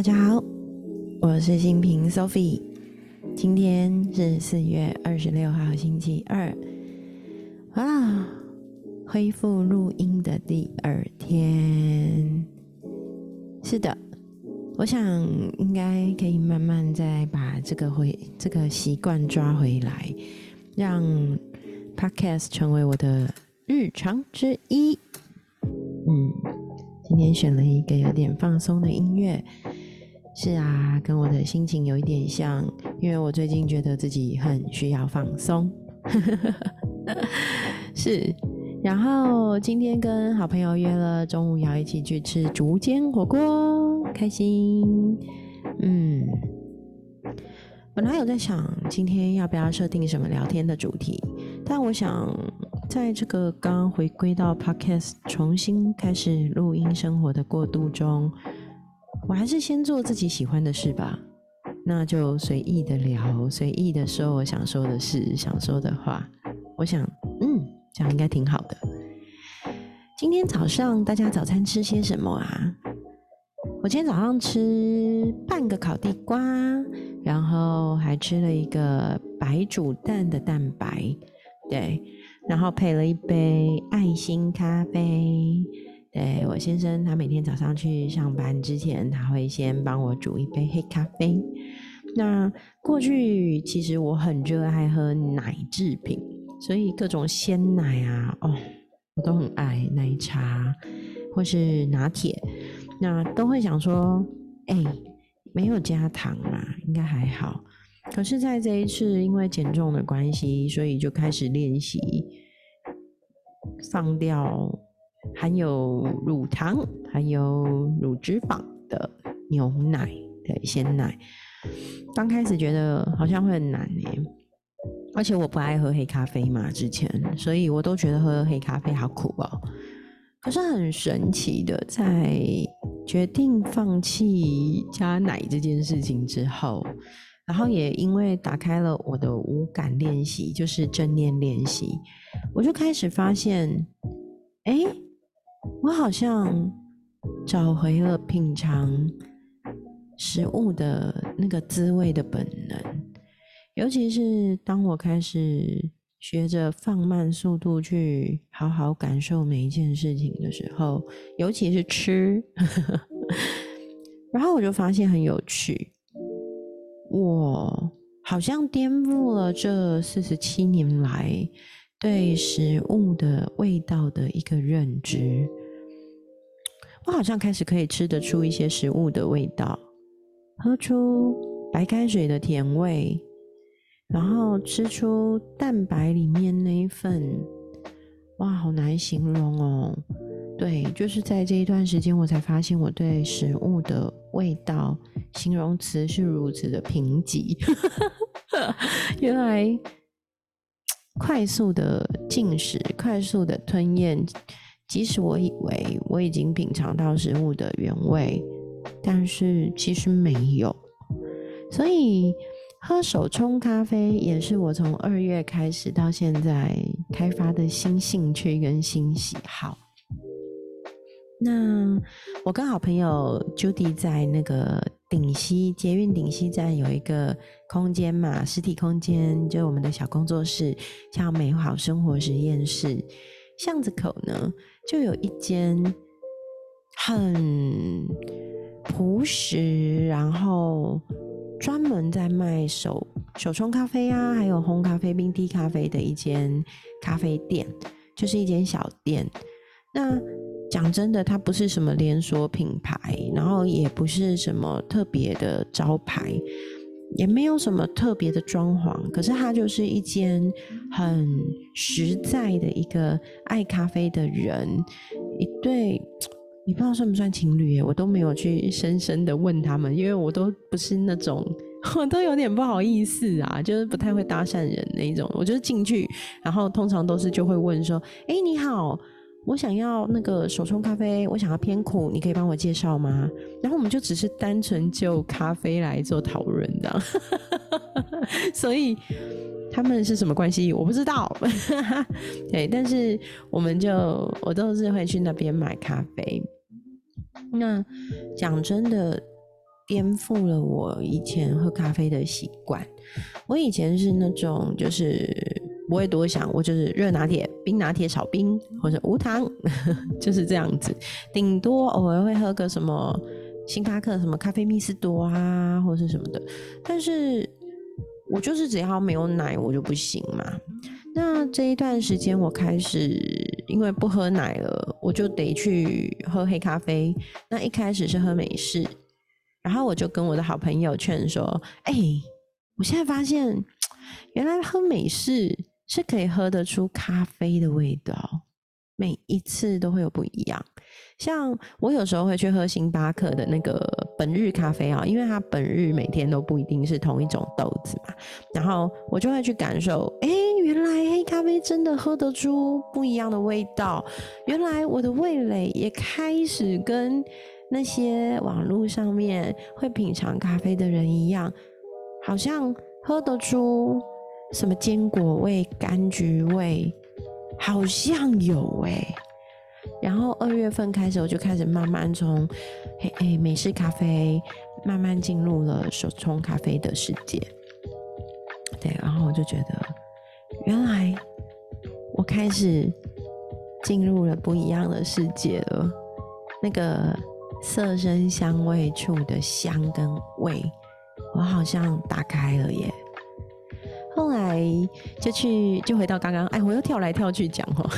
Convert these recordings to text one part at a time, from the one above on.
大家好，我是新平 Sophie。今天是四月二十六号，星期二啊，恢复录音的第二天。是的，我想应该可以慢慢再把这个回这个习惯抓回来，让 Podcast 成为我的日常之一。嗯，今天选了一个有点放松的音乐。是啊，跟我的心情有一点像，因为我最近觉得自己很需要放松。是，然后今天跟好朋友约了中午要一起去吃竹间火锅，开心。嗯，本来有在想今天要不要设定什么聊天的主题，但我想在这个刚回归到 Podcast 重新开始录音生活的过渡中。我还是先做自己喜欢的事吧，那就随意的聊，随意的说我想说的事，想说的话。我想，嗯，这样应该挺好的。今天早上大家早餐吃些什么啊？我今天早上吃半个烤地瓜，然后还吃了一个白煮蛋的蛋白，对，然后配了一杯爱心咖啡。对我先生，他每天早上去上班之前，他会先帮我煮一杯黑咖啡。那过去其实我很热爱喝奶制品，所以各种鲜奶啊，哦，我都很爱奶茶或是拿铁。那都会想说，哎，没有加糖嘛，应该还好。可是，在这一次因为减重的关系，所以就开始练习放掉。含有乳糖、还有乳脂肪的牛奶的鲜奶，刚开始觉得好像会很难诶，而且我不爱喝黑咖啡嘛，之前，所以我都觉得喝黑咖啡好苦哦。可是很神奇的，在决定放弃加奶这件事情之后，然后也因为打开了我的无感练习，就是正念练习，我就开始发现，哎。我好像找回了品尝食物的那个滋味的本能，尤其是当我开始学着放慢速度去好好感受每一件事情的时候，尤其是吃，然后我就发现很有趣，我好像颠覆了这四十七年来。对食物的味道的一个认知，我好像开始可以吃得出一些食物的味道，喝出白开水的甜味，然后吃出蛋白里面那一份，哇，好难形容哦。对，就是在这一段时间，我才发现我对食物的味道形容词是如此的贫瘠，原来。快速的进食，快速的吞咽，即使我以为我已经品尝到食物的原味，但是其实没有。所以喝手冲咖啡也是我从二月开始到现在开发的新兴趣跟新喜好。那我跟好朋友 Judy 在那个顶溪捷运顶溪站有一个空间嘛，实体空间，就我们的小工作室，叫美好生活实验室。巷子口呢，就有一间很朴实，然后专门在卖手手冲咖啡啊，还有烘咖啡、冰滴咖啡的一间咖啡店，就是一间小店。那讲真的，它不是什么连锁品牌，然后也不是什么特别的招牌，也没有什么特别的装潢。可是它就是一间很实在的一个爱咖啡的人，一对，你不知道算不算情侣？我都没有去深深的问他们，因为我都不是那种，我都有点不好意思啊，就是不太会搭讪人那一种。我就是进去，然后通常都是就会问说：“哎，你好。”我想要那个手冲咖啡，我想要偏苦，你可以帮我介绍吗？然后我们就只是单纯就咖啡来做讨论的，所以他们是什么关系我不知道。对，但是我们就我都是会去那边买咖啡。那讲真的，颠覆了我以前喝咖啡的习惯。我以前是那种就是不会多想，我就是热拿铁、冰拿铁少冰或者无糖，就是这样子。顶多偶尔会喝个什么星巴克什么咖啡蜜斯多啊，或者是什么的。但是我就是只要没有奶，我就不行嘛。那这一段时间，我开始因为不喝奶了，我就得去喝黑咖啡。那一开始是喝美式，然后我就跟我的好朋友劝说：“哎，我现在发现，原来喝美式是可以喝得出咖啡的味道，每一次都会有不一样。”像我有时候会去喝星巴克的那个本日咖啡啊，因为它本日每天都不一定是同一种豆子嘛，然后我就会去感受，哎，原来黑咖啡真的喝得出不一样的味道，原来我的味蕾也开始跟那些网络上面会品尝咖啡的人一样，好像喝得出什么坚果味、柑橘味，好像有哎。然后二月份开始，我就开始慢慢从嘿嘿美式咖啡慢慢进入了手冲咖啡的世界。对，然后我就觉得，原来我开始进入了不一样的世界了。那个色声香味触的香跟味，我好像打开了耶。后来就去，就回到刚刚，哎，我又跳来跳去讲哦，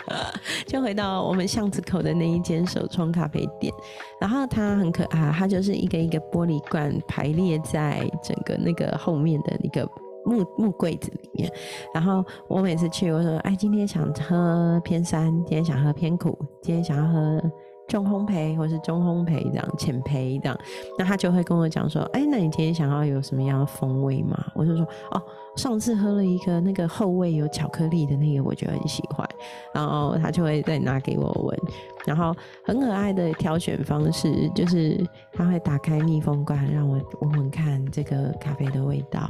就回到我们巷子口的那一间手冲咖啡店，然后它很可爱，它就是一个一个玻璃罐排列在整个那个后面的一个木木柜子里面，然后我每次去，我说，哎，今天想喝偏酸，今天想喝偏苦，今天想要喝。中烘焙或是中烘焙这样浅焙这样，那他就会跟我讲说，哎，那你今天想要有什么样的风味吗？我就说，哦，上次喝了一个那个后味有巧克力的那个，我就很喜欢。然后他就会再拿给我闻，然后很可爱的挑选方式就是他会打开密封罐让我闻闻看这个咖啡的味道。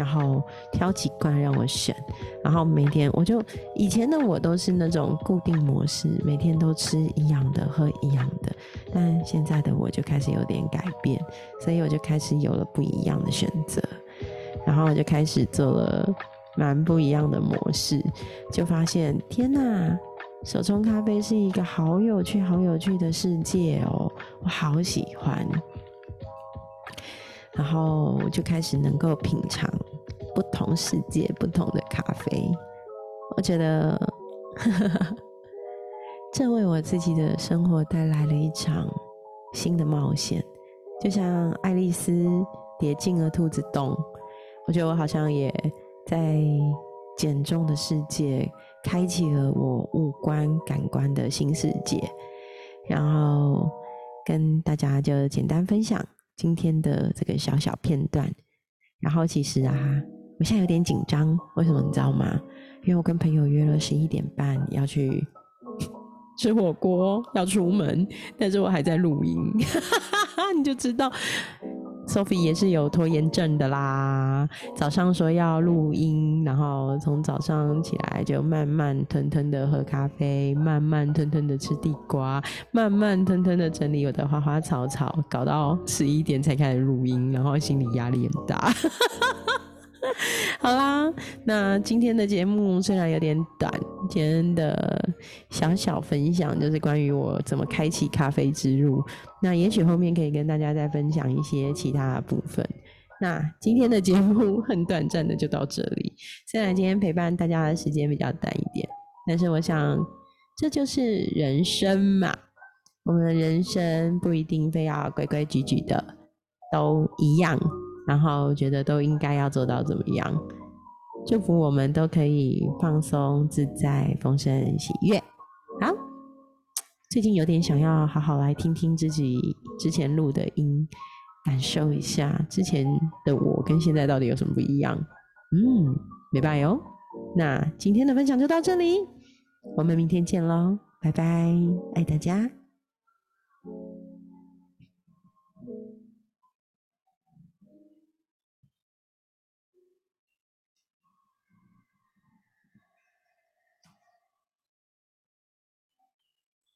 然后挑几罐让我选，然后每天我就以前的我都是那种固定模式，每天都吃一样的，喝一样的。但现在的我就开始有点改变，所以我就开始有了不一样的选择，然后我就开始做了蛮不一样的模式，就发现天哪，手冲咖啡是一个好有趣、好有趣的世界哦，我好喜欢。然后就开始能够品尝。不同世界，不同的咖啡，我觉得 这为我自己的生活带来了一场新的冒险，就像爱丽丝跌进了兔子洞，我觉得我好像也在减重的世界开启了我五官感官的新世界，然后跟大家就简单分享今天的这个小小片段，然后其实啊。我现在有点紧张，为什么你知道吗？因为我跟朋友约了十一点半要去 吃火锅，要出门，但是我还在录音，你就知道，Sophie 也是有拖延症的啦。早上说要录音，然后从早上起来就慢慢吞吞的喝咖啡，慢慢吞吞的吃地瓜，慢慢吞吞的整理我的花花草草，搞到十一点才开始录音，然后心理压力很大。好啦，那今天的节目虽然有点短，今天的小小分享就是关于我怎么开启咖啡之路。那也许后面可以跟大家再分享一些其他的部分。那今天的节目很短暂的就到这里，虽然今天陪伴大家的时间比较短一点，但是我想这就是人生嘛。我们的人生不一定非要规规矩矩的都一样。然后觉得都应该要做到怎么样？祝福我们都可以放松自在、丰盛喜悦。好，最近有点想要好好来听听自己之前录的音，感受一下之前的我跟现在到底有什么不一样。嗯，没办哟。那今天的分享就到这里，我们明天见喽，拜拜，爱大家。